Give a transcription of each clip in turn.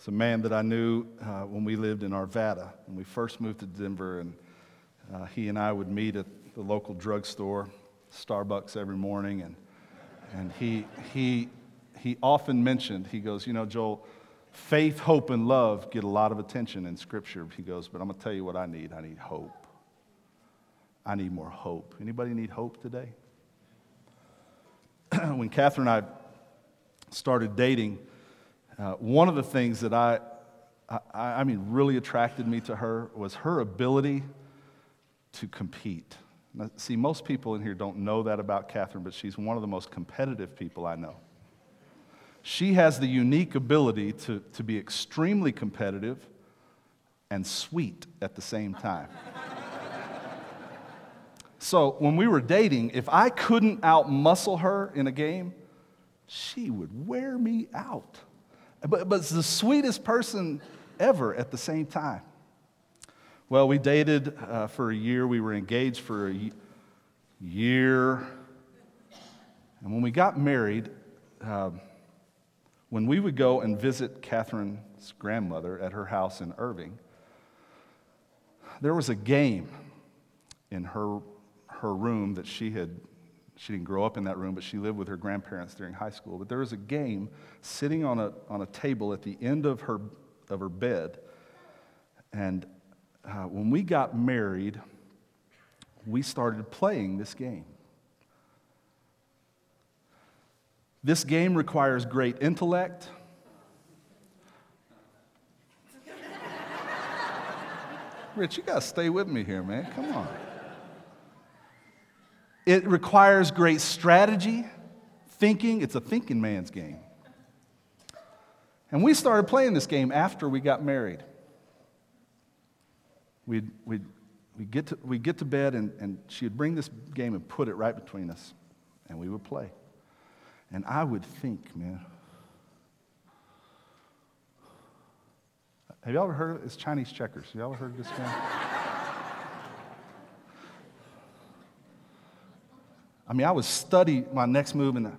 It's a man that I knew uh, when we lived in Arvada. When we first moved to Denver, and uh, he and I would meet at the local drugstore, Starbucks every morning, and, and he, he, he often mentioned, he goes, You know, Joel, faith, hope, and love get a lot of attention in Scripture. He goes, But I'm going to tell you what I need I need hope. I need more hope. Anybody need hope today? when Catherine and I started dating, uh, one of the things that I, I, I mean, really attracted me to her was her ability to compete. Now, see, most people in here don't know that about Catherine, but she's one of the most competitive people I know. She has the unique ability to, to be extremely competitive and sweet at the same time. so when we were dating, if I couldn't outmuscle her in a game, she would wear me out. But, but the sweetest person ever at the same time. Well, we dated uh, for a year. We were engaged for a year. And when we got married, uh, when we would go and visit Catherine's grandmother at her house in Irving, there was a game in her, her room that she had she didn't grow up in that room, but she lived with her grandparents during high school. But there was a game sitting on a, on a table at the end of her, of her bed. And uh, when we got married, we started playing this game. This game requires great intellect. Rich, you got to stay with me here, man. Come on. It requires great strategy, thinking. It's a thinking man's game. And we started playing this game after we got married. We'd, we'd, we'd, get, to, we'd get to bed, and, and she'd bring this game and put it right between us, and we would play. And I would think, man, have y'all ever heard of it? It's Chinese checkers. Y'all ever heard of this game? I mean, I would study my next move and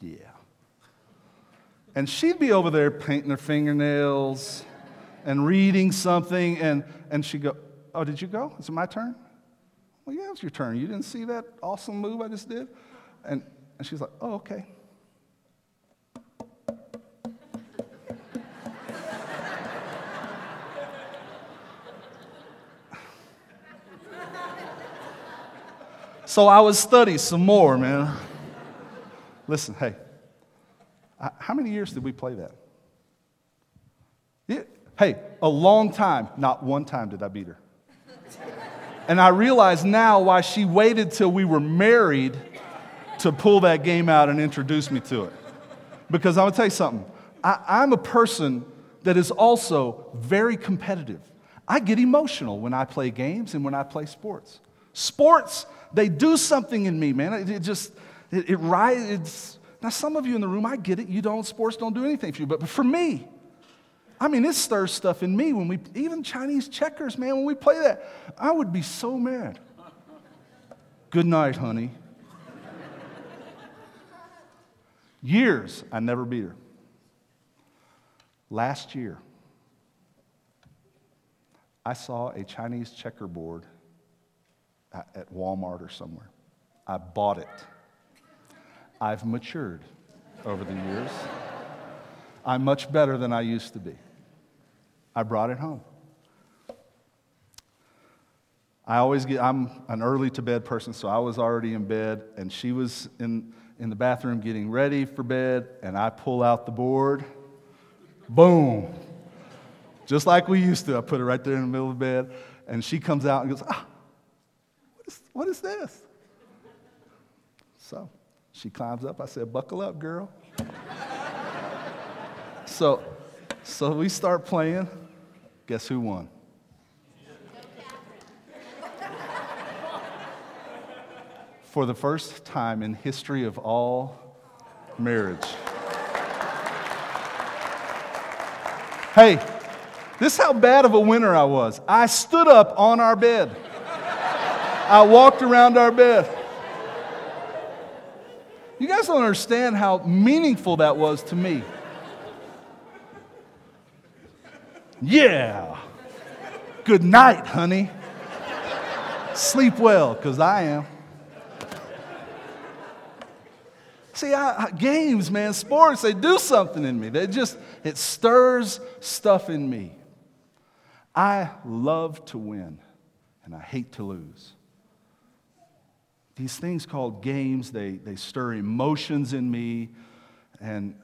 yeah. And she'd be over there painting her fingernails and reading something, and, and she'd go, Oh, did you go? Is it my turn? Well, yeah, it's your turn. You didn't see that awesome move I just did? And, and she's like, Oh, okay. So I would study some more, man. Listen, hey, how many years did we play that? Hey, a long time. Not one time did I beat her. And I realize now why she waited till we were married to pull that game out and introduce me to it. Because I'm gonna tell you something. I, am a person that is also very competitive. I get emotional when I play games and when I play sports. Sports they do something in me, man. It, it just, it, it rides. Now, some of you in the room, I get it. You don't, sports don't do anything for you. But, but for me, I mean, it stirs stuff in me when we, even Chinese checkers, man, when we play that, I would be so mad. Good night, honey. Years, I never beat her. Last year, I saw a Chinese checkerboard at Walmart or somewhere. I bought it. I've matured over the years. I'm much better than I used to be. I brought it home. I always get, I'm an early to bed person, so I was already in bed, and she was in, in the bathroom getting ready for bed, and I pull out the board. Boom. Just like we used to. I put it right there in the middle of the bed, and she comes out and goes, ah, what is this? So she climbs up. I said, Buckle up, girl. so, so we start playing. Guess who won? For the first time in history of all marriage. Hey, this is how bad of a winner I was. I stood up on our bed. I walked around our bed. You guys don't understand how meaningful that was to me. Yeah. Good night, honey. Sleep well, because I am. See, I, games, man, sports, they do something in me. They just, it stirs stuff in me. I love to win, and I hate to lose. These things called games, they, they stir emotions in me, and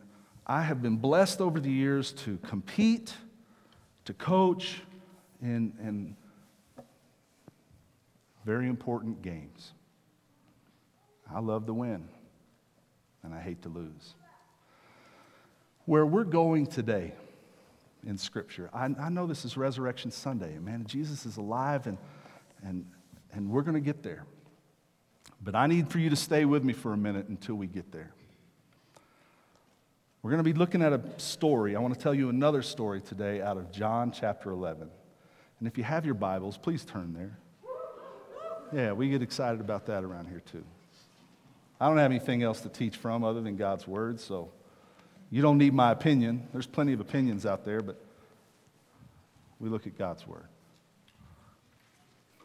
I have been blessed over the years to compete, to coach in, in very important games. I love to win and I hate to lose. Where we're going today in Scripture, I, I know this is Resurrection Sunday, man, Jesus is alive and, and, and we're going to get there. But I need for you to stay with me for a minute until we get there. We're going to be looking at a story. I want to tell you another story today out of John chapter 11. And if you have your Bibles, please turn there. Yeah, we get excited about that around here too. I don't have anything else to teach from other than God's Word, so you don't need my opinion. There's plenty of opinions out there, but we look at God's Word.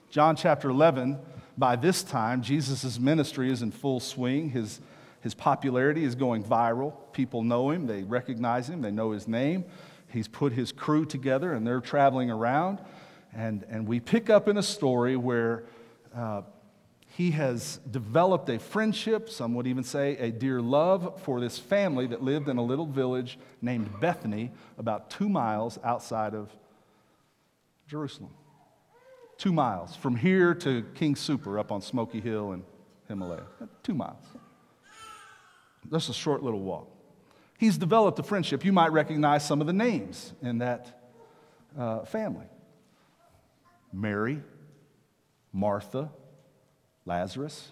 John chapter 11, by this time, Jesus' ministry is in full swing. His, his popularity is going viral. People know him, they recognize him, they know his name. He's put his crew together and they're traveling around. And, and we pick up in a story where uh, he has developed a friendship, some would even say a dear love, for this family that lived in a little village named Bethany, about two miles outside of Jerusalem. Two miles from here to King Soopers up on Smoky Hill in Himalaya. Two miles. Just a short little walk. He's developed a friendship. You might recognize some of the names in that uh, family Mary, Martha, Lazarus,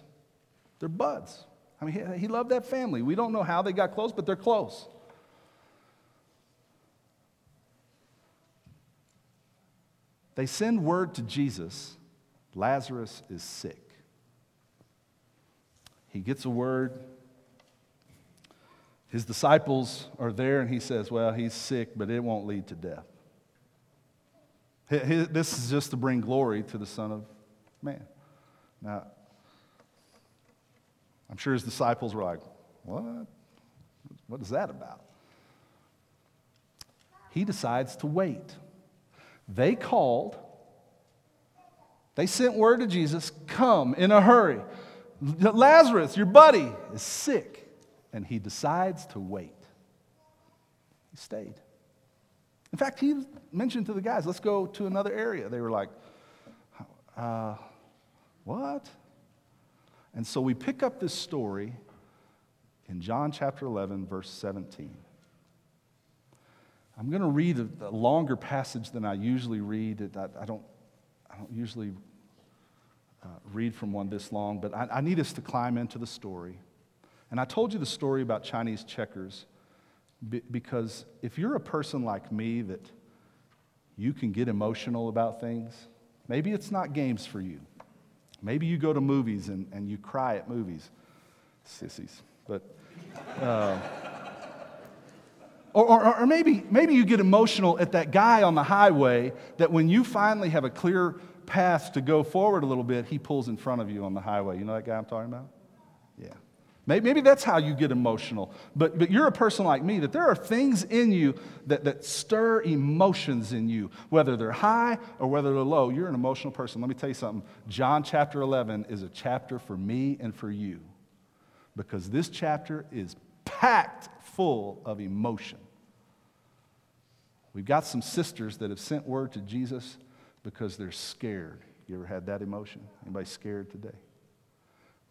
they're buds. I mean, he, he loved that family. We don't know how they got close, but they're close. They send word to Jesus Lazarus is sick. He gets a word. His disciples are there, and he says, Well, he's sick, but it won't lead to death. This is just to bring glory to the Son of Man. Now, I'm sure his disciples were like, What? What is that about? He decides to wait. They called, they sent word to Jesus, Come in a hurry. Lazarus, your buddy, is sick. And he decides to wait. He stayed. In fact, he mentioned to the guys, Let's go to another area. They were like, uh, What? And so we pick up this story in John chapter 11, verse 17. I'm going to read a, a longer passage than I usually read. I, I don't, I don't usually uh, read from one this long, but I, I need us to climb into the story. And I told you the story about Chinese checkers because if you're a person like me that you can get emotional about things, maybe it's not games for you. Maybe you go to movies and, and you cry at movies. Sissies. But, uh, or, or, or maybe, maybe you get emotional at that guy on the highway that when you finally have a clear path to go forward a little bit, he pulls in front of you on the highway. You know that guy I'm talking about? Yeah. Maybe that's how you get emotional. But, but you're a person like me that there are things in you that, that stir emotions in you, whether they're high or whether they're low. You're an emotional person. Let me tell you something. John chapter 11 is a chapter for me and for you because this chapter is packed full of emotion. We've got some sisters that have sent word to Jesus because they're scared. You ever had that emotion? Anybody scared today?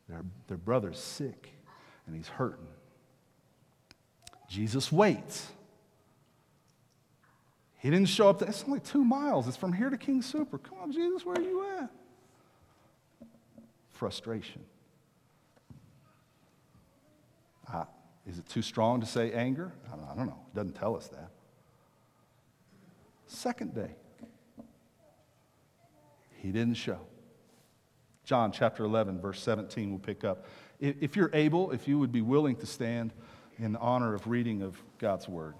Their, their brother's sick and he's hurting. Jesus waits. He didn't show up. To, it's only two miles. It's from here to King Soopers. Come on, Jesus, where are you at? Frustration. Is it too strong to say anger? I don't know. It doesn't tell us that. Second day, he didn't show. John chapter 11, verse 17, we'll pick up. If you're able, if you would be willing to stand in honor of reading of God's word.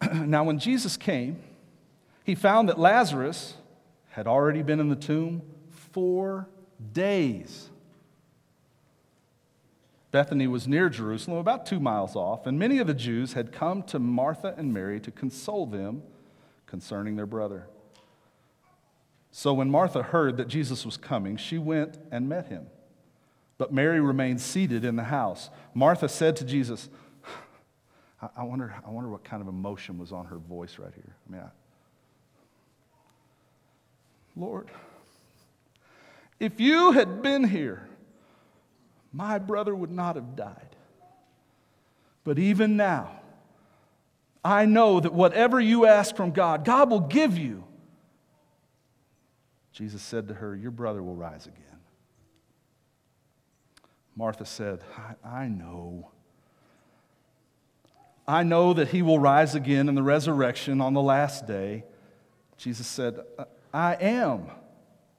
now, when Jesus came, he found that Lazarus had already been in the tomb four days. Bethany was near Jerusalem, about two miles off, and many of the Jews had come to Martha and Mary to console them concerning their brother. So when Martha heard that Jesus was coming, she went and met him. But Mary remained seated in the house. Martha said to Jesus, I wonder, I wonder what kind of emotion was on her voice right here. I mean, I, Lord, if you had been here, my brother would not have died. But even now, I know that whatever you ask from God, God will give you. Jesus said to her, Your brother will rise again. Martha said, I, I know. I know that he will rise again in the resurrection on the last day. Jesus said, I am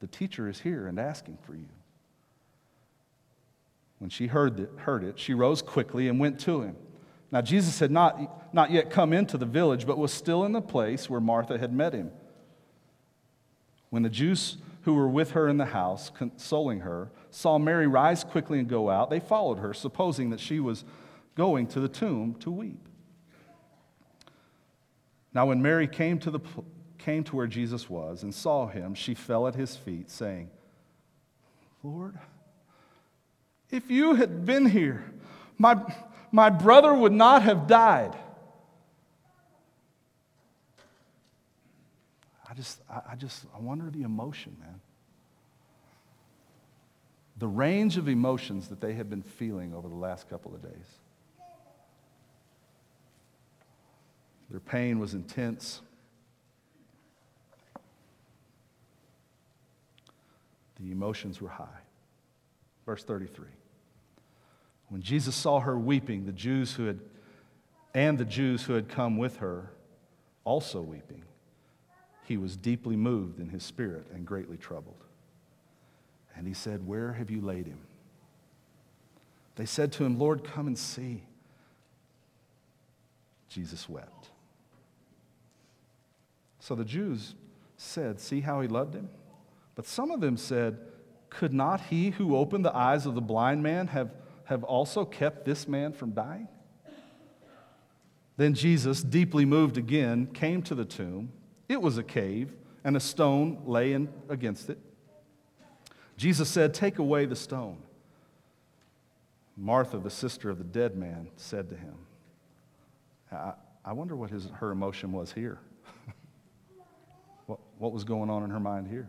The teacher is here and asking for you. When she heard it, heard it, she rose quickly and went to him. Now, Jesus had not, not yet come into the village, but was still in the place where Martha had met him. When the Jews who were with her in the house, consoling her, saw Mary rise quickly and go out, they followed her, supposing that she was going to the tomb to weep. Now, when Mary came to, the, came to where Jesus was and saw him, she fell at his feet, saying, Lord, if you had been here, my, my brother would not have died. I just, I just, I wonder the emotion, man. The range of emotions that they had been feeling over the last couple of days. Their pain was intense. The emotions were high. Verse 33. When Jesus saw her weeping, the Jews who had and the Jews who had come with her also weeping, he was deeply moved in his spirit and greatly troubled. And he said, Where have you laid him? They said to him, Lord, come and see. Jesus wept. So the Jews said, See how he loved him? But some of them said, Could not he who opened the eyes of the blind man have have also kept this man from dying? Then Jesus, deeply moved again, came to the tomb. It was a cave, and a stone lay in, against it. Jesus said, Take away the stone. Martha, the sister of the dead man, said to him, I, I wonder what his, her emotion was here. what, what was going on in her mind here?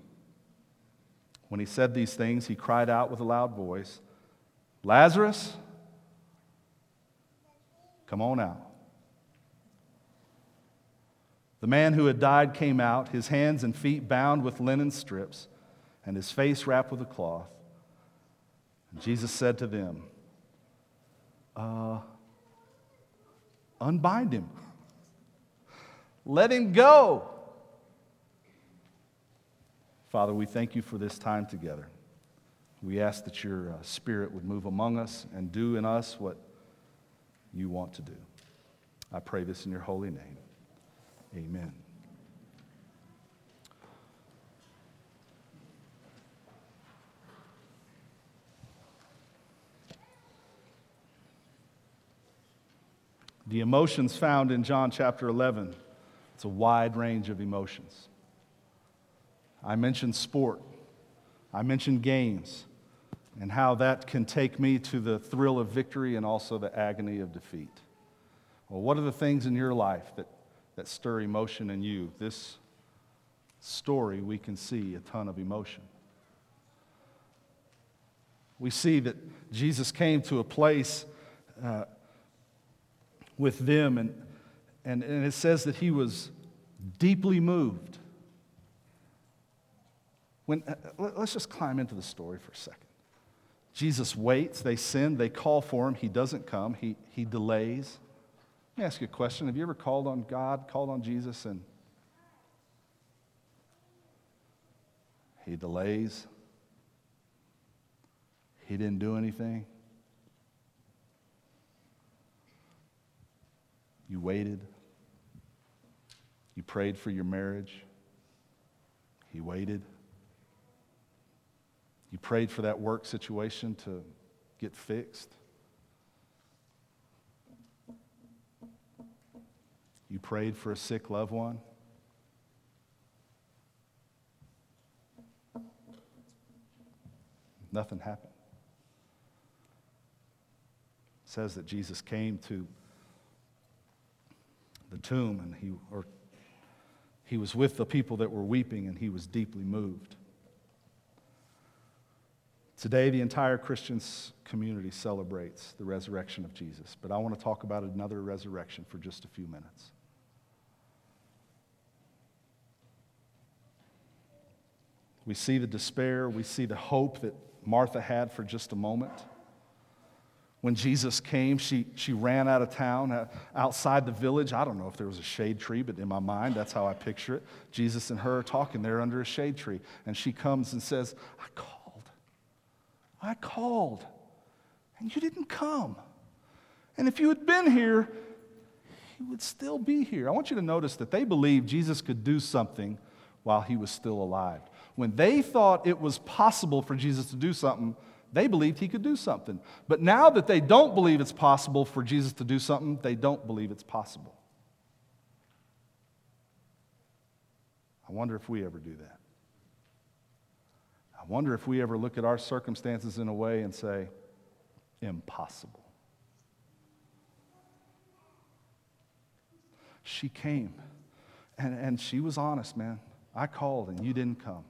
When he said these things, he cried out with a loud voice, Lazarus, come on out. The man who had died came out, his hands and feet bound with linen strips, and his face wrapped with a cloth. And Jesus said to them, uh, Unbind him, let him go. Father, we thank you for this time together. We ask that your uh, spirit would move among us and do in us what you want to do. I pray this in your holy name. Amen. The emotions found in John chapter 11, it's a wide range of emotions. I mentioned sport, I mentioned games, and how that can take me to the thrill of victory and also the agony of defeat. Well, what are the things in your life that, that stir emotion in you? This story, we can see a ton of emotion. We see that Jesus came to a place uh, with them, and, and, and it says that he was deeply moved. When, uh, let's just climb into the story for a second. Jesus waits, they send, they call for him, he doesn't come, he, he delays. Let me ask you a question. Have you ever called on God, called on Jesus, and he delays? He didn't do anything? You waited. You prayed for your marriage. He waited. You prayed for that work situation to get fixed. You prayed for a sick loved one. Nothing happened. It says that Jesus came to the tomb and he or he was with the people that were weeping and he was deeply moved. Today, the entire Christian community celebrates the resurrection of Jesus, but I want to talk about another resurrection for just a few minutes. We see the despair, we see the hope that Martha had for just a moment. When Jesus came, she, she ran out of town, uh, outside the village. I don't know if there was a shade tree, but in my mind, that's how I picture it. Jesus and her talking there under a shade tree. And she comes and says, I called I called, and you didn't come. And if you had been here, he would still be here. I want you to notice that they believed Jesus could do something while he was still alive. When they thought it was possible for Jesus to do something, they believed he could do something. But now that they don't believe it's possible for Jesus to do something, they don't believe it's possible. I wonder if we ever do that. I wonder if we ever look at our circumstances in a way and say, impossible. She came, and, and she was honest, man. I called, and you didn't come.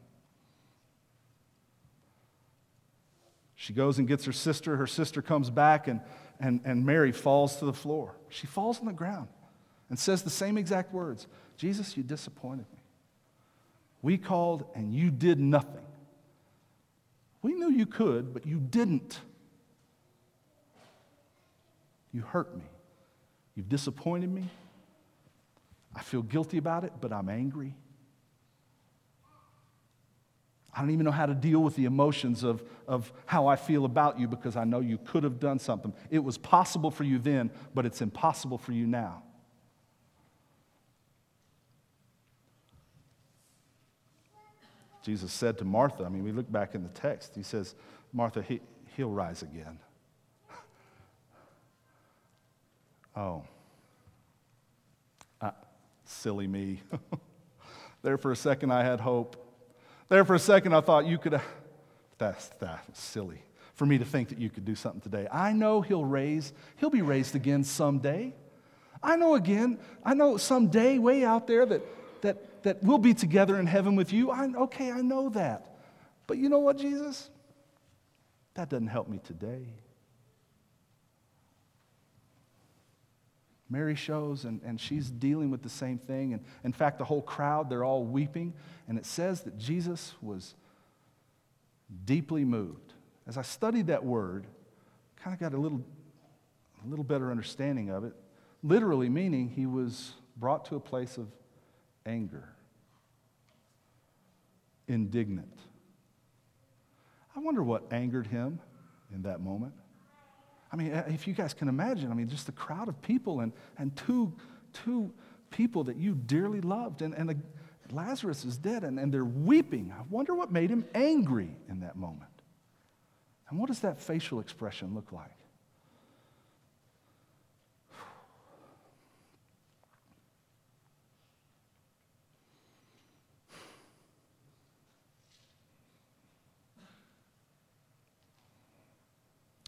She goes and gets her sister. Her sister comes back, and, and, and Mary falls to the floor. She falls on the ground and says the same exact words Jesus, you disappointed me. We called, and you did nothing. We knew you could, but you didn't. You hurt me. You've disappointed me. I feel guilty about it, but I'm angry. I don't even know how to deal with the emotions of, of how I feel about you because I know you could have done something. It was possible for you then, but it's impossible for you now. Jesus said to Martha, I mean, we look back in the text, he says, Martha, he, he'll rise again. oh. Uh, silly me. there for a second, I had hope. There for a second, I thought you could. that's that's silly for me to think that you could do something today. I know he'll raise. He'll be raised again someday. I know again. I know someday, way out there, that that we'll be together in heaven with you. I, okay, I know that. But you know what, Jesus? That doesn't help me today. Mary shows, and, and she's dealing with the same thing. And in fact, the whole crowd, they're all weeping. And it says that Jesus was deeply moved. As I studied that word, kind of got a little, a little better understanding of it. Literally meaning he was brought to a place of anger, indignant. I wonder what angered him in that moment. I mean, uh, if you guys can imagine, I mean, just the crowd of people and, and two, two people that you dearly loved, and, and the, Lazarus is dead, and, and they're weeping. I wonder what made him angry in that moment. And what does that facial expression look like?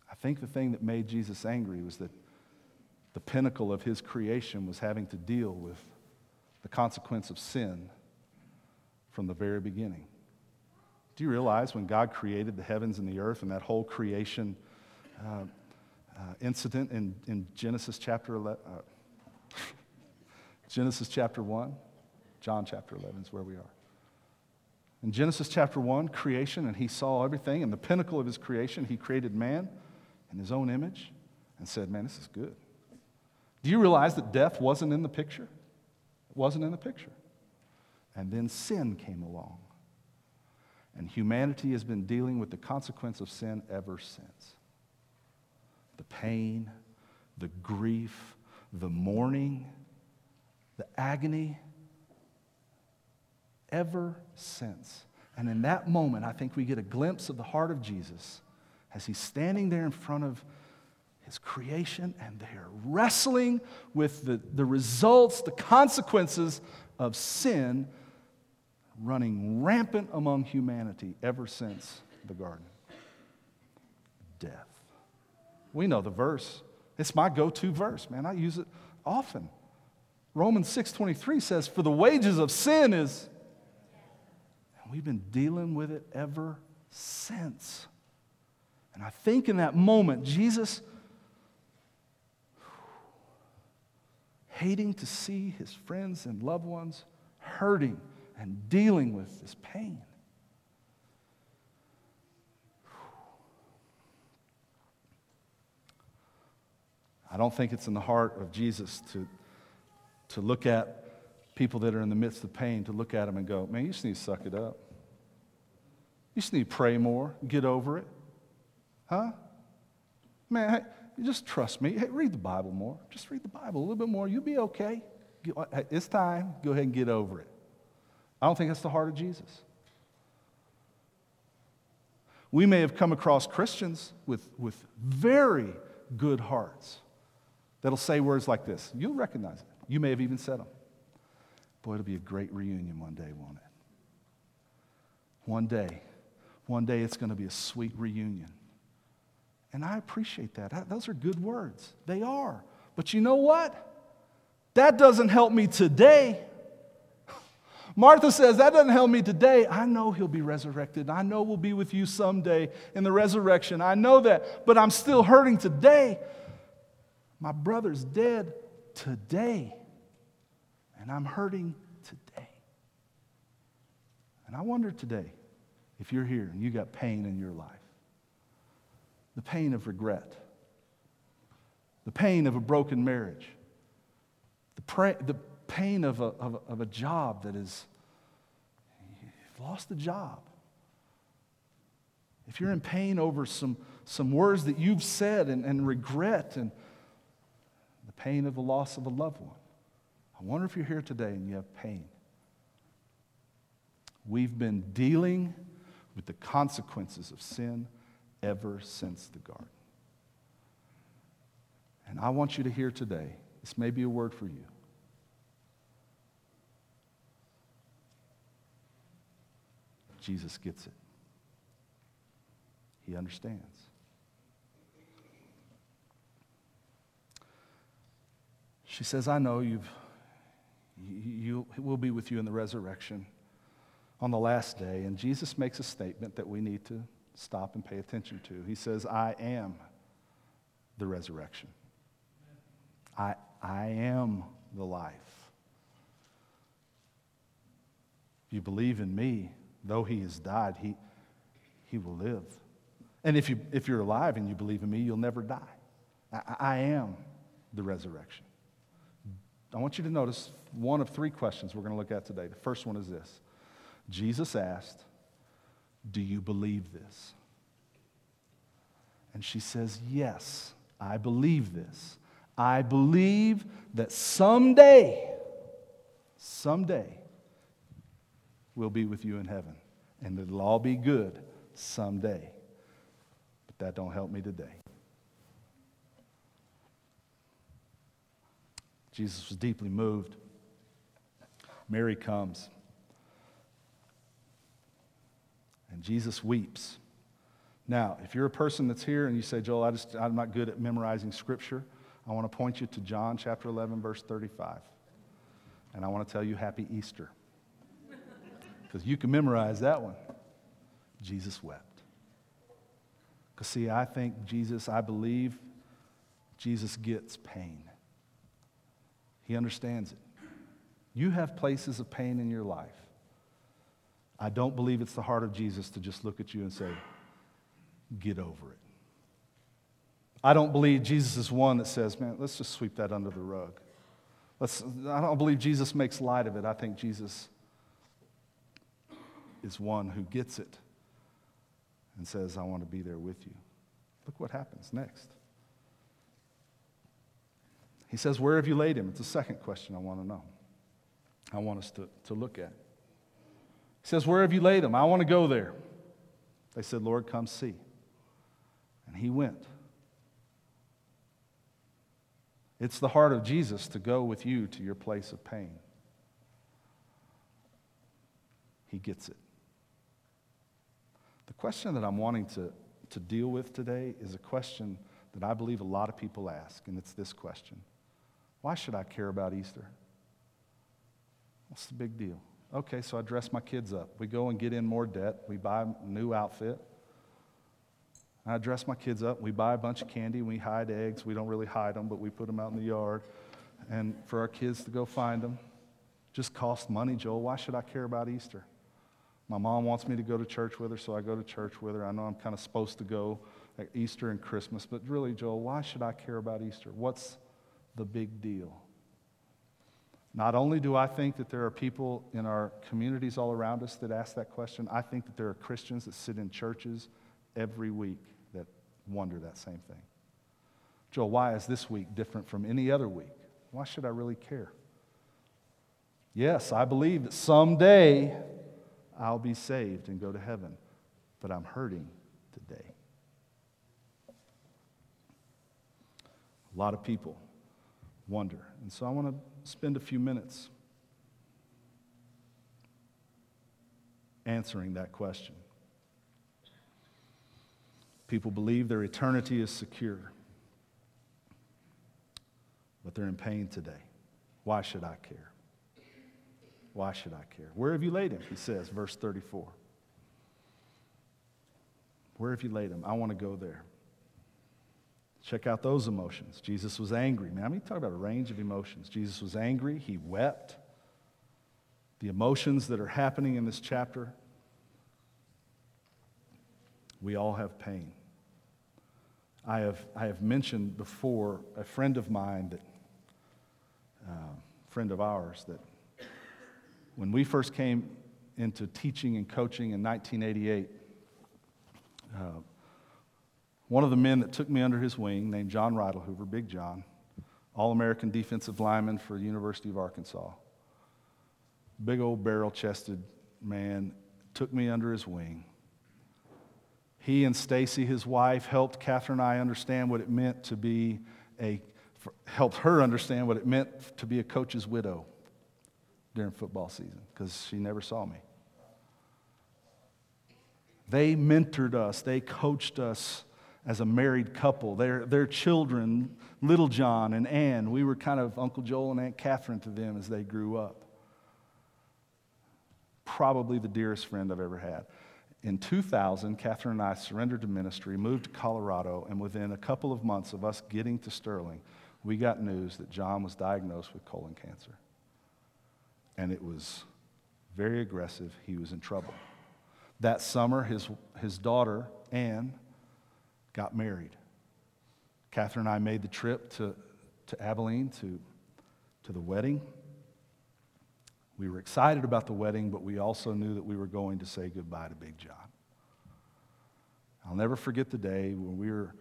I think the thing that made Jesus angry was that the pinnacle of his creation was having to deal with the consequence of sin from the very beginning. Do you realize when God created the heavens and the earth and that whole creation uh, uh, incident in, in Genesis chapter 11, uh, Genesis chapter 1, John chapter 11 is where we are. In Genesis chapter 1, creation, and he saw everything, and the pinnacle of his creation, he created man in his own image and said, Man, this is good. Do you realize that death wasn't in the picture? It wasn't in the picture. And then sin came along. And humanity has been dealing with the consequence of sin ever since. The pain, the grief, the mourning, the agony, ever since. And in that moment, I think we get a glimpse of the heart of Jesus as he's standing there in front of his creation and they are wrestling with the, the results, the consequences of sin running rampant among humanity ever since the garden death. We know the verse. It's my go-to verse, man. I use it often. Romans 6:23 says, "For the wages of sin is and we've been dealing with it ever since. And I think in that moment, Jesus hating to see his friends and loved ones hurting and dealing with this pain. I don't think it's in the heart of Jesus to, to look at people that are in the midst of pain, to look at them and go, man, you just need to suck it up. You just need to pray more, get over it. Huh? Man, hey, just trust me. Hey, read the Bible more. Just read the Bible a little bit more. You'll be okay. Uh, it's time. Go ahead and get over it. I don't think that's the heart of Jesus. We may have come across Christians with, with very good hearts that'll say words like this. You'll recognize it. You may have even said them. Boy, it'll be a great reunion one day, won't it? One day. One day it's going to be a sweet reunion. And I appreciate that. Those are good words. They are. But you know what? That doesn't help me today. Martha says, That doesn't help me today. I know he'll be resurrected. I know we'll be with you someday in the resurrection. I know that. But I'm still hurting today. My brother's dead today. And I'm hurting today. And I wonder today if you're here and you got pain in your life the pain of regret, the pain of a broken marriage, the, pra- the pain of a, of, a, of a job that is, you've lost the job. If you're in pain over some, some words that you've said and, and regret and the pain of the loss of a loved one, I wonder if you're here today and you have pain. We've been dealing with the consequences of sin ever since the garden. And I want you to hear today, this may be a word for you. Jesus gets it. He understands. She says, I know you've, you, you will be with you in the resurrection on the last day. And Jesus makes a statement that we need to stop and pay attention to. He says, I am the resurrection. I, I am the life. If you believe in me, though he has died, he, he will live. And if, you, if you're alive and you believe in me, you'll never die. I, I am the resurrection. I want you to notice one of three questions we're going to look at today. The first one is this Jesus asked, Do you believe this? And she says, Yes, I believe this. I believe that someday, someday, we'll be with you in heaven. And it'll all be good someday. But that don't help me today. Jesus was deeply moved. Mary comes. And Jesus weeps. Now, if you're a person that's here and you say, Joel, I just, I'm not good at memorizing scripture, I want to point you to John chapter 11, verse 35. And I want to tell you, Happy Easter. Because you can memorize that one. Jesus wept. Because, see, I think Jesus, I believe Jesus gets pain. He understands it. You have places of pain in your life. I don't believe it's the heart of Jesus to just look at you and say, get over it. I don't believe Jesus is one that says, man, let's just sweep that under the rug. Let's, I don't believe Jesus makes light of it. I think Jesus is one who gets it and says, I want to be there with you. Look what happens next. He says, Where have you laid him? It's the second question I want to know. I want us to, to look at. He says, Where have you laid him? I want to go there. They said, Lord, come see. And he went. It's the heart of Jesus to go with you to your place of pain. He gets it. The question that I'm wanting to, to deal with today is a question that I believe a lot of people ask, and it's this question Why should I care about Easter? What's the big deal? Okay, so I dress my kids up. We go and get in more debt. We buy a new outfit. I dress my kids up. We buy a bunch of candy. We hide eggs. We don't really hide them, but we put them out in the yard. And for our kids to go find them just cost money, Joel. Why should I care about Easter? My mom wants me to go to church with her, so I go to church with her. I know I'm kind of supposed to go at Easter and Christmas, but really, Joel, why should I care about Easter? What's the big deal? Not only do I think that there are people in our communities all around us that ask that question, I think that there are Christians that sit in churches every week that wonder that same thing. Joel, why is this week different from any other week? Why should I really care? Yes, I believe that someday I'll be saved and go to heaven, but I'm hurting today. A lot of people wonder. And so I want to spend a few minutes answering that question. People believe their eternity is secure, but they're in pain today. Why should I care? Why should I care? Where have you laid him? He says, verse 34. Where have you laid him? I want to go there. Check out those emotions. Jesus was angry. Man, I mean, talk about a range of emotions. Jesus was angry. He wept. The emotions that are happening in this chapter, we all have pain. I have, I have mentioned before a friend of mine that, uh, friend of ours, that when we first came into teaching and coaching in 1988, uh, one of the men that took me under his wing, named John Hoover, Big John, All American defensive lineman for the University of Arkansas, big old barrel chested man, took me under his wing. He and Stacy, his wife, helped Catherine and I understand what it meant to be a, helped her understand what it meant to be a coach's widow during football season because she never saw me. They mentored us, they coached us as a married couple. Their, their children, little John and Ann, we were kind of Uncle Joel and Aunt Catherine to them as they grew up. Probably the dearest friend I've ever had. In 2000, Catherine and I surrendered to ministry, moved to Colorado, and within a couple of months of us getting to Sterling, we got news that John was diagnosed with colon cancer and it was very aggressive. He was in trouble. That summer, his, his daughter, Anne, got married. Catherine and I made the trip to, to Abilene to, to the wedding. We were excited about the wedding, but we also knew that we were going to say goodbye to Big John. I'll never forget the day when we were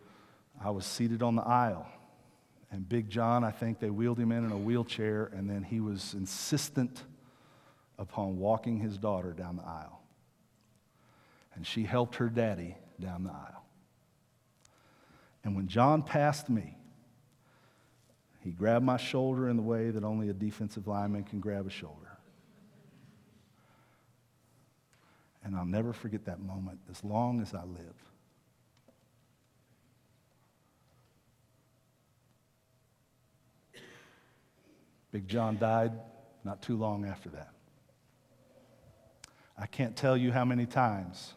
I was seated on the aisle. And Big John, I think they wheeled him in in a wheelchair, and then he was insistent upon walking his daughter down the aisle. And she helped her daddy down the aisle. And when John passed me, he grabbed my shoulder in the way that only a defensive lineman can grab a shoulder. And I'll never forget that moment as long as I live. Big John died not too long after that. I can't tell you how many times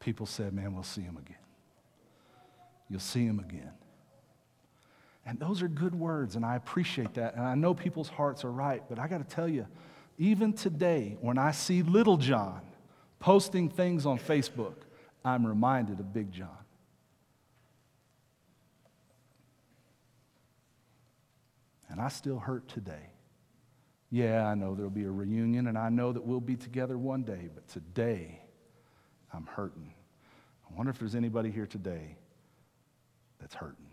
people said, Man, we'll see him again. You'll see him again. And those are good words, and I appreciate that. And I know people's hearts are right, but I got to tell you, even today, when I see little John posting things on Facebook, I'm reminded of Big John. And I still hurt today. Yeah, I know there'll be a reunion, and I know that we'll be together one day, but today I'm hurting. I wonder if there's anybody here today that's hurting.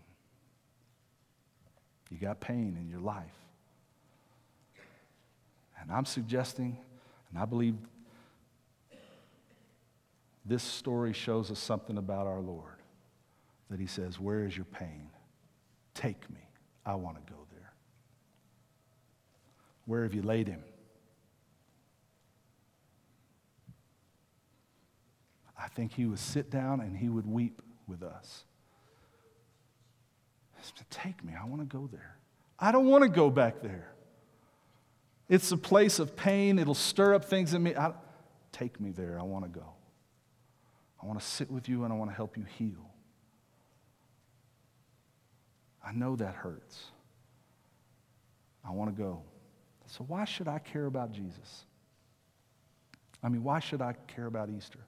You got pain in your life. And I'm suggesting, and I believe this story shows us something about our Lord that He says, Where is your pain? Take me. I want to go there. Where have you laid Him? I think He would sit down and He would weep with us. Take me. I want to go there. I don't want to go back there. It's a place of pain. It'll stir up things in me. I, take me there. I want to go. I want to sit with you and I want to help you heal. I know that hurts. I want to go. So, why should I care about Jesus? I mean, why should I care about Easter?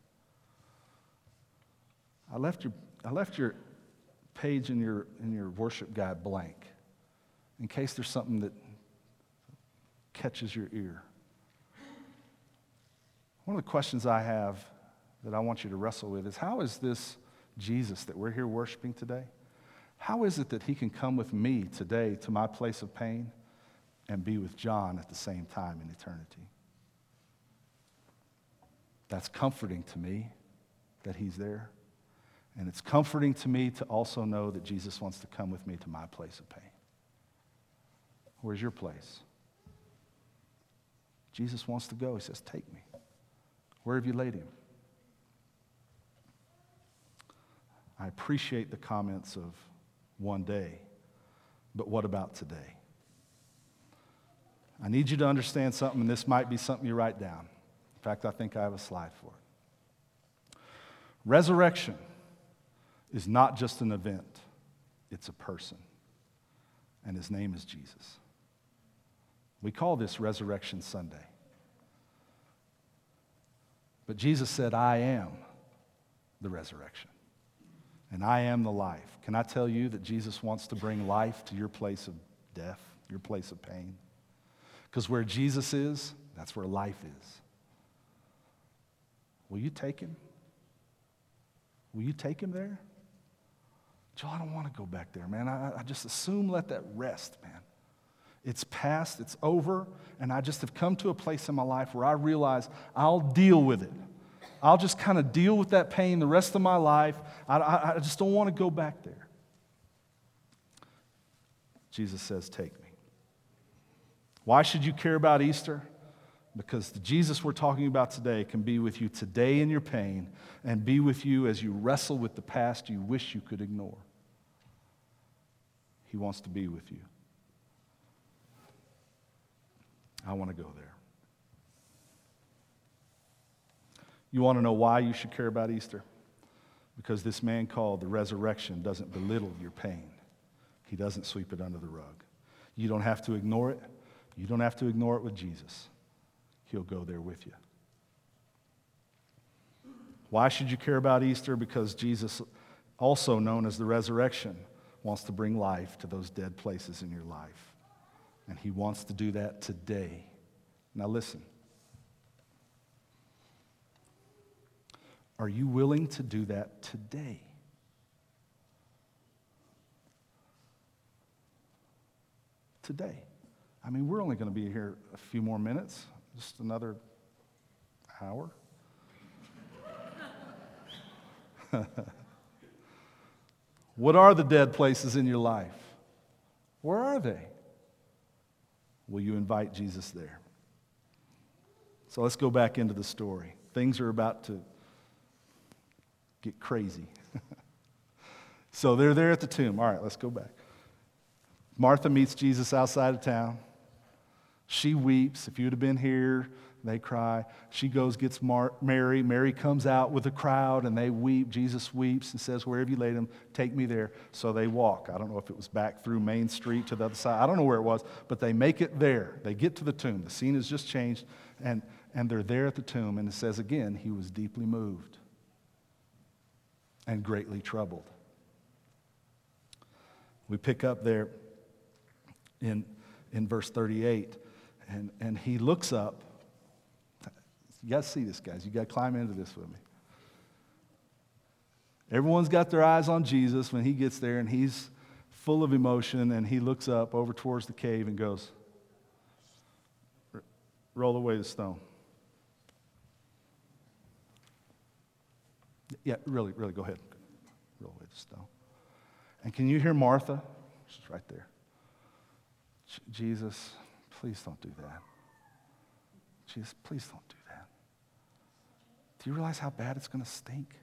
I left your, I left your page in your, in your worship guide blank in case there's something that catches your ear. One of the questions I have that I want you to wrestle with is how is this Jesus that we're here worshiping today? How is it that he can come with me today to my place of pain and be with John at the same time in eternity? That's comforting to me that he's there. And it's comforting to me to also know that Jesus wants to come with me to my place of pain. Where's your place? Jesus wants to go. He says, Take me. Where have you laid him? I appreciate the comments of one day, but what about today? I need you to understand something, and this might be something you write down. In fact, I think I have a slide for it. Resurrection is not just an event, it's a person, and his name is Jesus. We call this Resurrection Sunday. But Jesus said, I am the resurrection and I am the life. Can I tell you that Jesus wants to bring life to your place of death, your place of pain? Because where Jesus is, that's where life is. Will you take him? Will you take him there? Joe, I don't want to go back there, man. I, I just assume let that rest, man. It's past, it's over, and I just have come to a place in my life where I realize I'll deal with it. I'll just kind of deal with that pain the rest of my life. I, I, I just don't want to go back there. Jesus says, Take me. Why should you care about Easter? Because the Jesus we're talking about today can be with you today in your pain and be with you as you wrestle with the past you wish you could ignore. He wants to be with you. I want to go there. You want to know why you should care about Easter? Because this man called the resurrection doesn't belittle your pain, he doesn't sweep it under the rug. You don't have to ignore it. You don't have to ignore it with Jesus. He'll go there with you. Why should you care about Easter? Because Jesus, also known as the resurrection, wants to bring life to those dead places in your life. And He wants to do that today. Now, listen. Are you willing to do that today? Today. I mean, we're only going to be here a few more minutes just another hour. what are the dead places in your life? Where are they? Will you invite Jesus there? So let's go back into the story. Things are about to get crazy. so they're there at the tomb. All right, let's go back. Martha meets Jesus outside of town. She weeps. If you'd have been here, they cry. She goes, gets Mar- Mary. Mary comes out with a crowd and they weep. Jesus weeps and says, Wherever you laid him, take me there. So they walk. I don't know if it was back through Main Street to the other side. I don't know where it was, but they make it there. They get to the tomb. The scene has just changed and, and they're there at the tomb. And it says again, he was deeply moved and greatly troubled. We pick up there in, in verse 38, and, and he looks up you got to see this, guys. You got to climb into this with me. Everyone's got their eyes on Jesus when he gets there, and he's full of emotion, and he looks up over towards the cave and goes, Roll away the stone. Yeah, really, really, go ahead. Roll away the stone. And can you hear Martha? She's right there. Jesus, please don't do that. Jesus, please don't do that. do you realize how bad it's going to stink?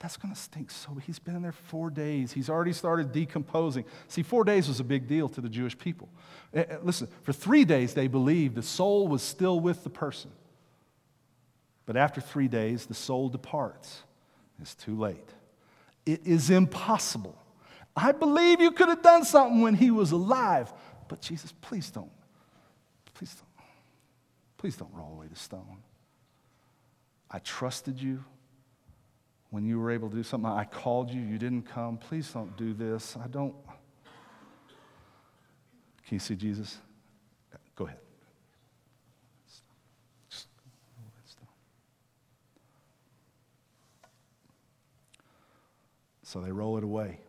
That's going to stink so. He's been in there four days. He's already started decomposing. See, four days was a big deal to the Jewish people. Eh, eh, listen, for three days they believed the soul was still with the person. But after three days, the soul departs. It's too late. It is impossible. I believe you could have done something when he was alive. But Jesus, please don't. Please don't. Please don't roll away the stone. I trusted you when you were able to do something. I called you, you didn't come. Please don't do this. I don't. Can you see Jesus? Go ahead. So they roll it away.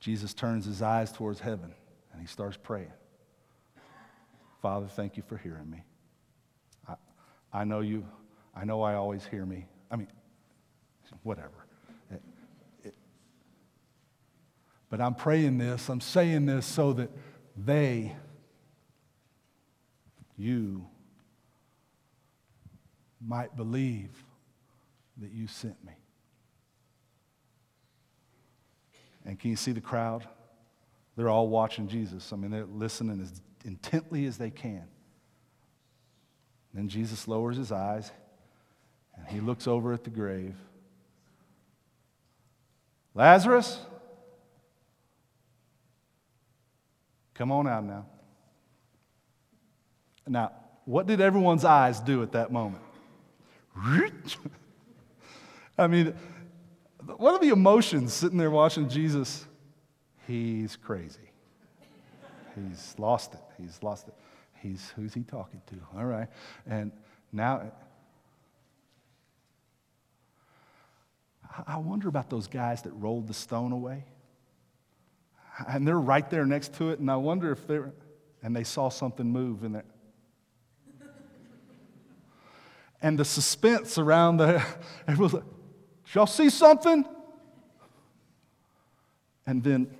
Jesus turns his eyes towards heaven and he starts praying. Father, thank you for hearing me. I, I know you I know I always hear me. I mean, whatever. It, it, but I'm praying this, I'm saying this so that they, you, might believe that you sent me. And can you see the crowd? They're all watching Jesus. I mean, they're listening as intently as they can. Then Jesus lowers his eyes. And he looks over at the grave. Lazarus, come on out now. Now, what did everyone's eyes do at that moment? I mean, what are the emotions sitting there watching Jesus? He's crazy. He's lost it. He's lost it. He's who's he talking to? All right. And now I wonder about those guys that rolled the stone away. And they're right there next to it, and I wonder if they're, and they saw something move in there. And the suspense around the, everyone's like, y'all see something? And then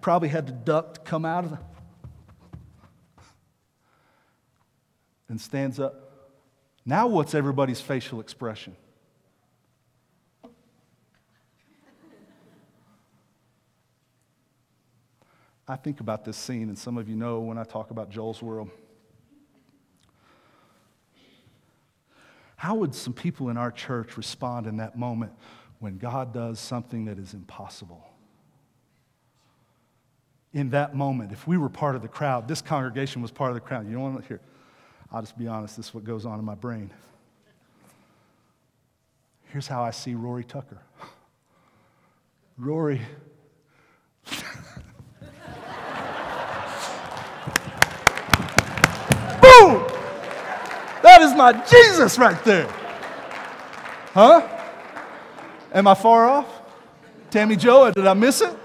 probably had to duck to come out of the, and stands up. Now, what's everybody's facial expression? I think about this scene, and some of you know when I talk about Joel's world. How would some people in our church respond in that moment when God does something that is impossible? In that moment, if we were part of the crowd, this congregation was part of the crowd. You don't want to hear. I'll just be honest, this is what goes on in my brain. Here's how I see Rory Tucker. Rory. Boom! That is my Jesus right there. Huh? Am I far off? Tammy Joe, did I miss it?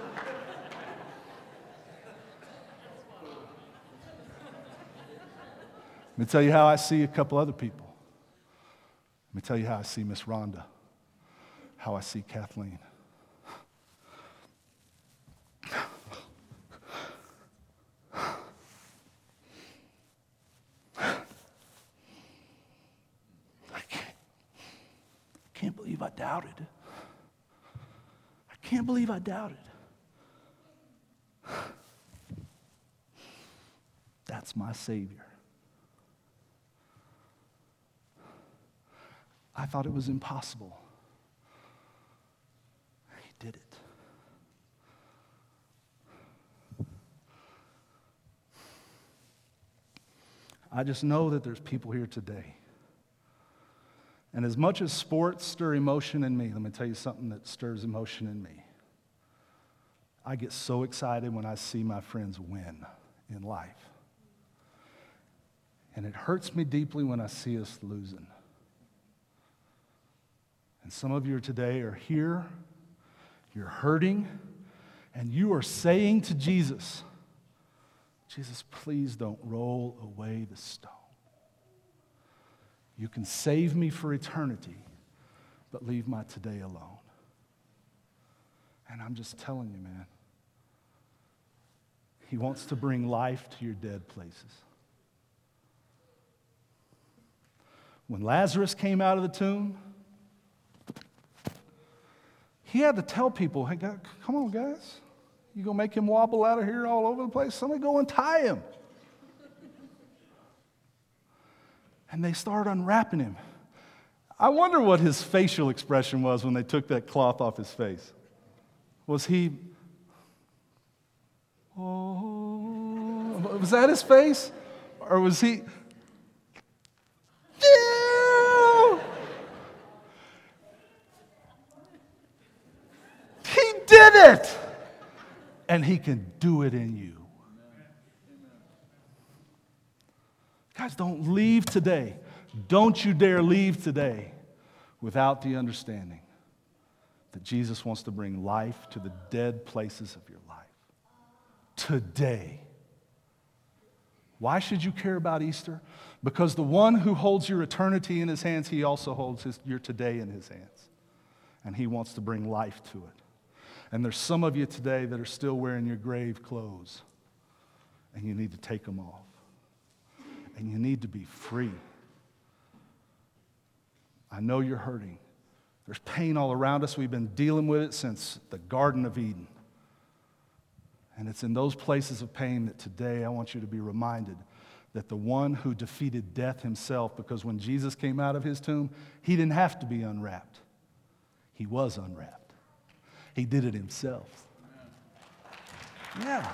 Let me tell you how I see a couple other people. Let me tell you how I see Miss Rhonda, how I see Kathleen. I can't, believe I doubted. I can't believe I doubted. That's my Savior. I thought it was impossible. He did it. I just know that there's people here today. And as much as sports stir emotion in me, let me tell you something that stirs emotion in me. I get so excited when I see my friends win in life. And it hurts me deeply when I see us losing. And some of you today are here, you're hurting, and you are saying to Jesus, Jesus, please don't roll away the stone. You can save me for eternity, but leave my today alone. And I'm just telling you, man, He wants to bring life to your dead places. When Lazarus came out of the tomb, he had to tell people, hey, God, come on, guys. You gonna make him wobble out of here all over the place? Somebody go and tie him. and they start unwrapping him. I wonder what his facial expression was when they took that cloth off his face. Was he, oh, was that his face? Or was he, did it. And He can do it in you. Guys, don't leave today. Don't you dare leave today without the understanding that Jesus wants to bring life to the dead places of your life. Today. Why should you care about Easter? Because the one who holds your eternity in his hands, he also holds his, your today in his hands. And he wants to bring life to it. And there's some of you today that are still wearing your grave clothes, and you need to take them off. And you need to be free. I know you're hurting. There's pain all around us. We've been dealing with it since the Garden of Eden. And it's in those places of pain that today I want you to be reminded that the one who defeated death himself, because when Jesus came out of his tomb, he didn't have to be unwrapped, he was unwrapped. He did it himself. Yeah.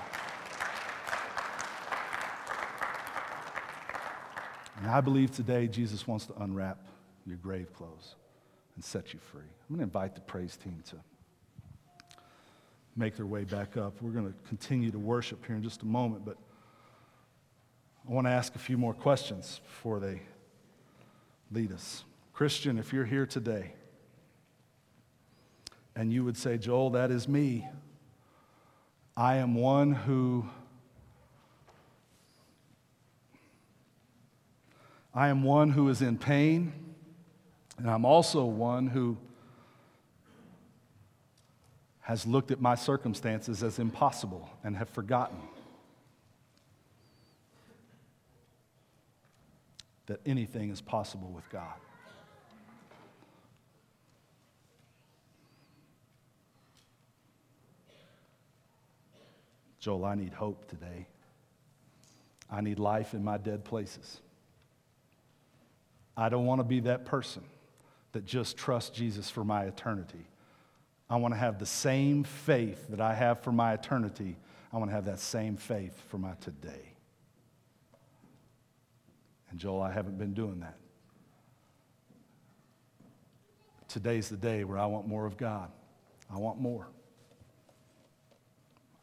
And I believe today Jesus wants to unwrap your grave clothes and set you free. I'm going to invite the praise team to make their way back up. We're going to continue to worship here in just a moment, but I want to ask a few more questions before they lead us. Christian, if you're here today, and you would say, Joel, that is me. I am one who I am one who is in pain, and I'm also one who has looked at my circumstances as impossible and have forgotten that anything is possible with God. Joel, I need hope today. I need life in my dead places. I don't want to be that person that just trusts Jesus for my eternity. I want to have the same faith that I have for my eternity. I want to have that same faith for my today. And Joel, I haven't been doing that. Today's the day where I want more of God. I want more.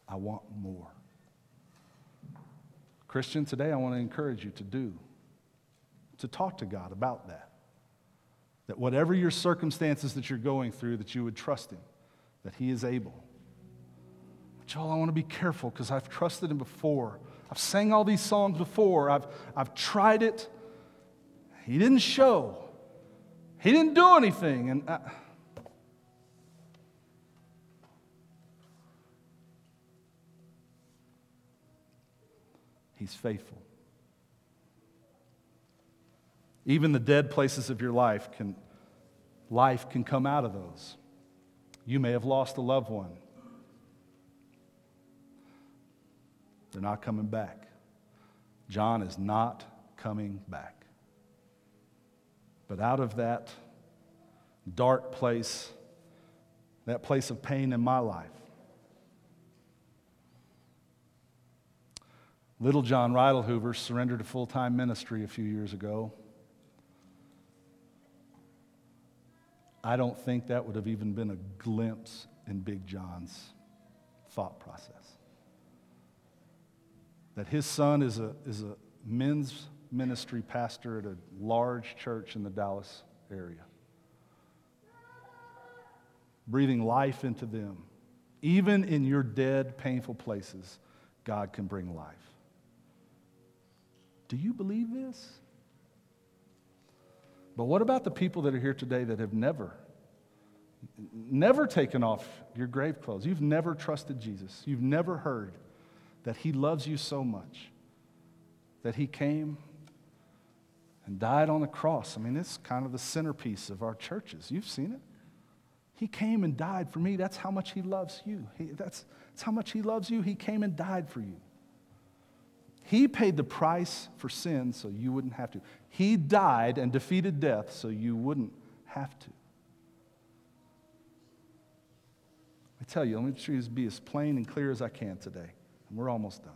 I want more. Christian, today I want to encourage you to do, to talk to God about that. That whatever your circumstances that you're going through, that you would trust Him, that He is able. But y'all, I want to be careful because I've trusted Him before. I've sang all these songs before. I've, I've tried it. He didn't show. He didn't do anything. And I, He's faithful. Even the dead places of your life can life can come out of those. You may have lost a loved one. They're not coming back. John is not coming back. But out of that dark place, that place of pain in my life, Little John Hoover surrendered to full time ministry a few years ago. I don't think that would have even been a glimpse in Big John's thought process. That his son is a, is a men's ministry pastor at a large church in the Dallas area, breathing life into them. Even in your dead, painful places, God can bring life. Do you believe this? But what about the people that are here today that have never, never taken off your grave clothes? You've never trusted Jesus. You've never heard that He loves you so much that He came and died on the cross. I mean, it's kind of the centerpiece of our churches. You've seen it. He came and died for me. That's how much He loves you. He, that's, that's how much He loves you. He came and died for you. He paid the price for sin so you wouldn't have to. He died and defeated death so you wouldn't have to. I tell you, let me try to be as plain and clear as I can today. And we're almost done.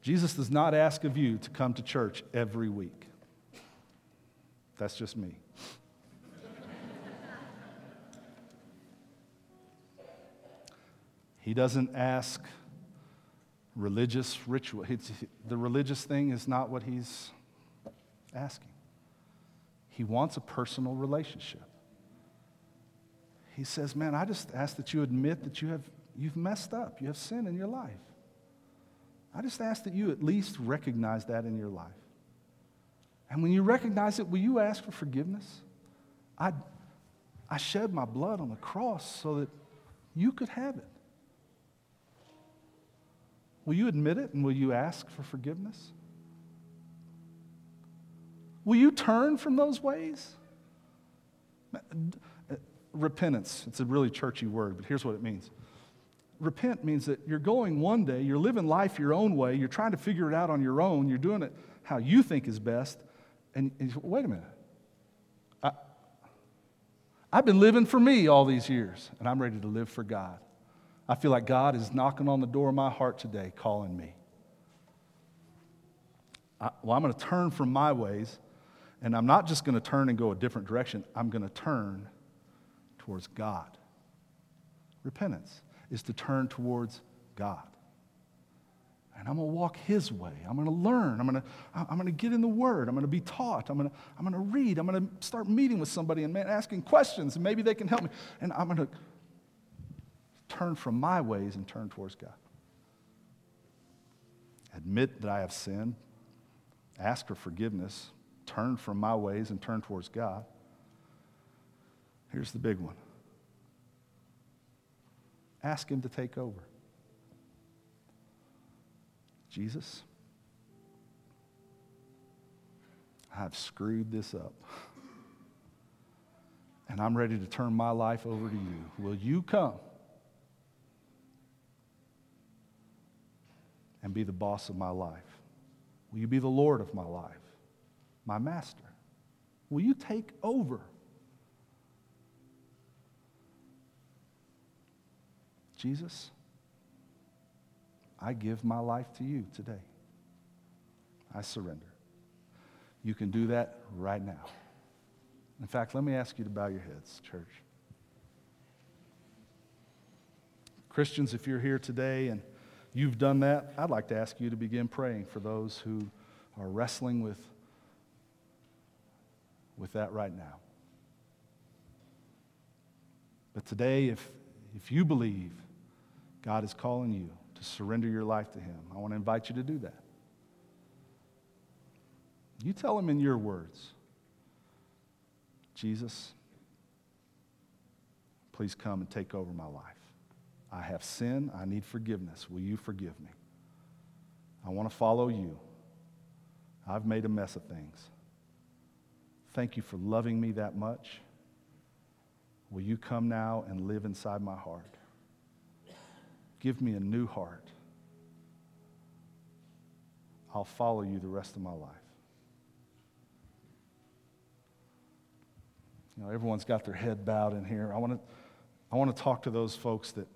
Jesus does not ask of you to come to church every week. That's just me. He doesn't ask religious ritual. It's, the religious thing is not what he's asking. He wants a personal relationship. He says, Man, I just ask that you admit that you have, you've messed up, you have sin in your life. I just ask that you at least recognize that in your life. And when you recognize it, will you ask for forgiveness? I, I shed my blood on the cross so that you could have it. Will you admit it and will you ask for forgiveness? Will you turn from those ways? Uh, repentance, it's a really churchy word, but here's what it means. Repent means that you're going one day, you're living life your own way, you're trying to figure it out on your own, you're doing it how you think is best, and, and wait a minute. I, I've been living for me all these years, and I'm ready to live for God. I feel like God is knocking on the door of my heart today, calling me. I, well, I'm going to turn from my ways, and I'm not just going to turn and go a different direction. I'm going to turn towards God. Repentance is to turn towards God. And I'm going to walk His way. I'm going to learn. I'm going to, I'm going to get in the Word. I'm going to be taught. I'm going to, I'm going to read. I'm going to start meeting with somebody and asking questions, and maybe they can help me. And I'm going to turn from my ways and turn towards God. Admit that I have sinned, ask for forgiveness, turn from my ways and turn towards God. Here's the big one ask Him to take over. Jesus, I've screwed this up. And I'm ready to turn my life over to you. Will you come? And be the boss of my life? Will you be the Lord of my life, my master? Will you take over? Jesus, I give my life to you today. I surrender. You can do that right now. In fact, let me ask you to bow your heads, church. Christians, if you're here today and you've done that, I'd like to ask you to begin praying for those who are wrestling with with that right now. But today, if, if you believe God is calling you to surrender your life to Him, I want to invite you to do that. You tell Him in your words Jesus, please come and take over my life. I have sinned. I need forgiveness. Will you forgive me? I want to follow you. I've made a mess of things. Thank you for loving me that much. Will you come now and live inside my heart? Give me a new heart. I'll follow you the rest of my life. You know, everyone's got their head bowed in here. I want to, I want to talk to those folks that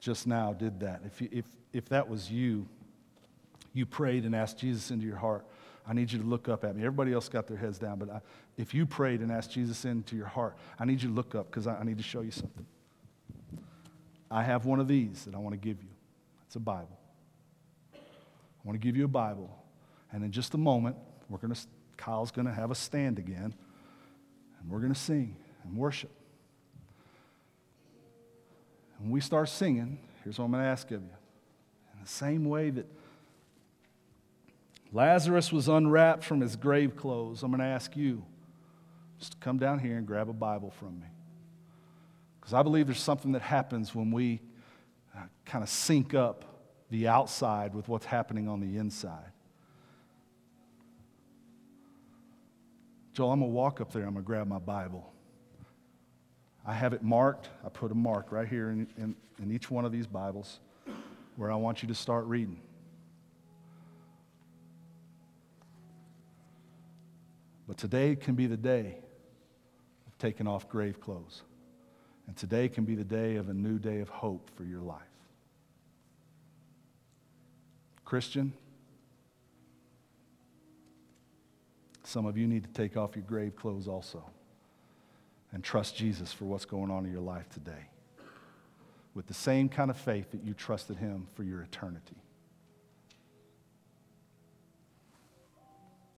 just now did that. If, you, if, if that was you, you prayed and asked Jesus into your heart, I need you to look up at me. Everybody else got their heads down, but I, if you prayed and asked Jesus into your heart, I need you to look up because I, I need to show you something. I have one of these that I want to give you. It's a Bible. I want to give you a Bible. And in just a moment, we're going to, Kyle's going to have a stand again, and we're going to sing and worship. When we start singing, here's what I'm going to ask of you. In the same way that Lazarus was unwrapped from his grave clothes. I'm going to ask you just to come down here and grab a Bible from me. Because I believe there's something that happens when we uh, kind of sync up the outside with what's happening on the inside. Joel, I'm going to walk up there. I'm going to grab my Bible. I have it marked. I put a mark right here in, in, in each one of these Bibles where I want you to start reading. But today can be the day of taking off grave clothes. And today can be the day of a new day of hope for your life. Christian, some of you need to take off your grave clothes also and trust Jesus for what's going on in your life today with the same kind of faith that you trusted him for your eternity.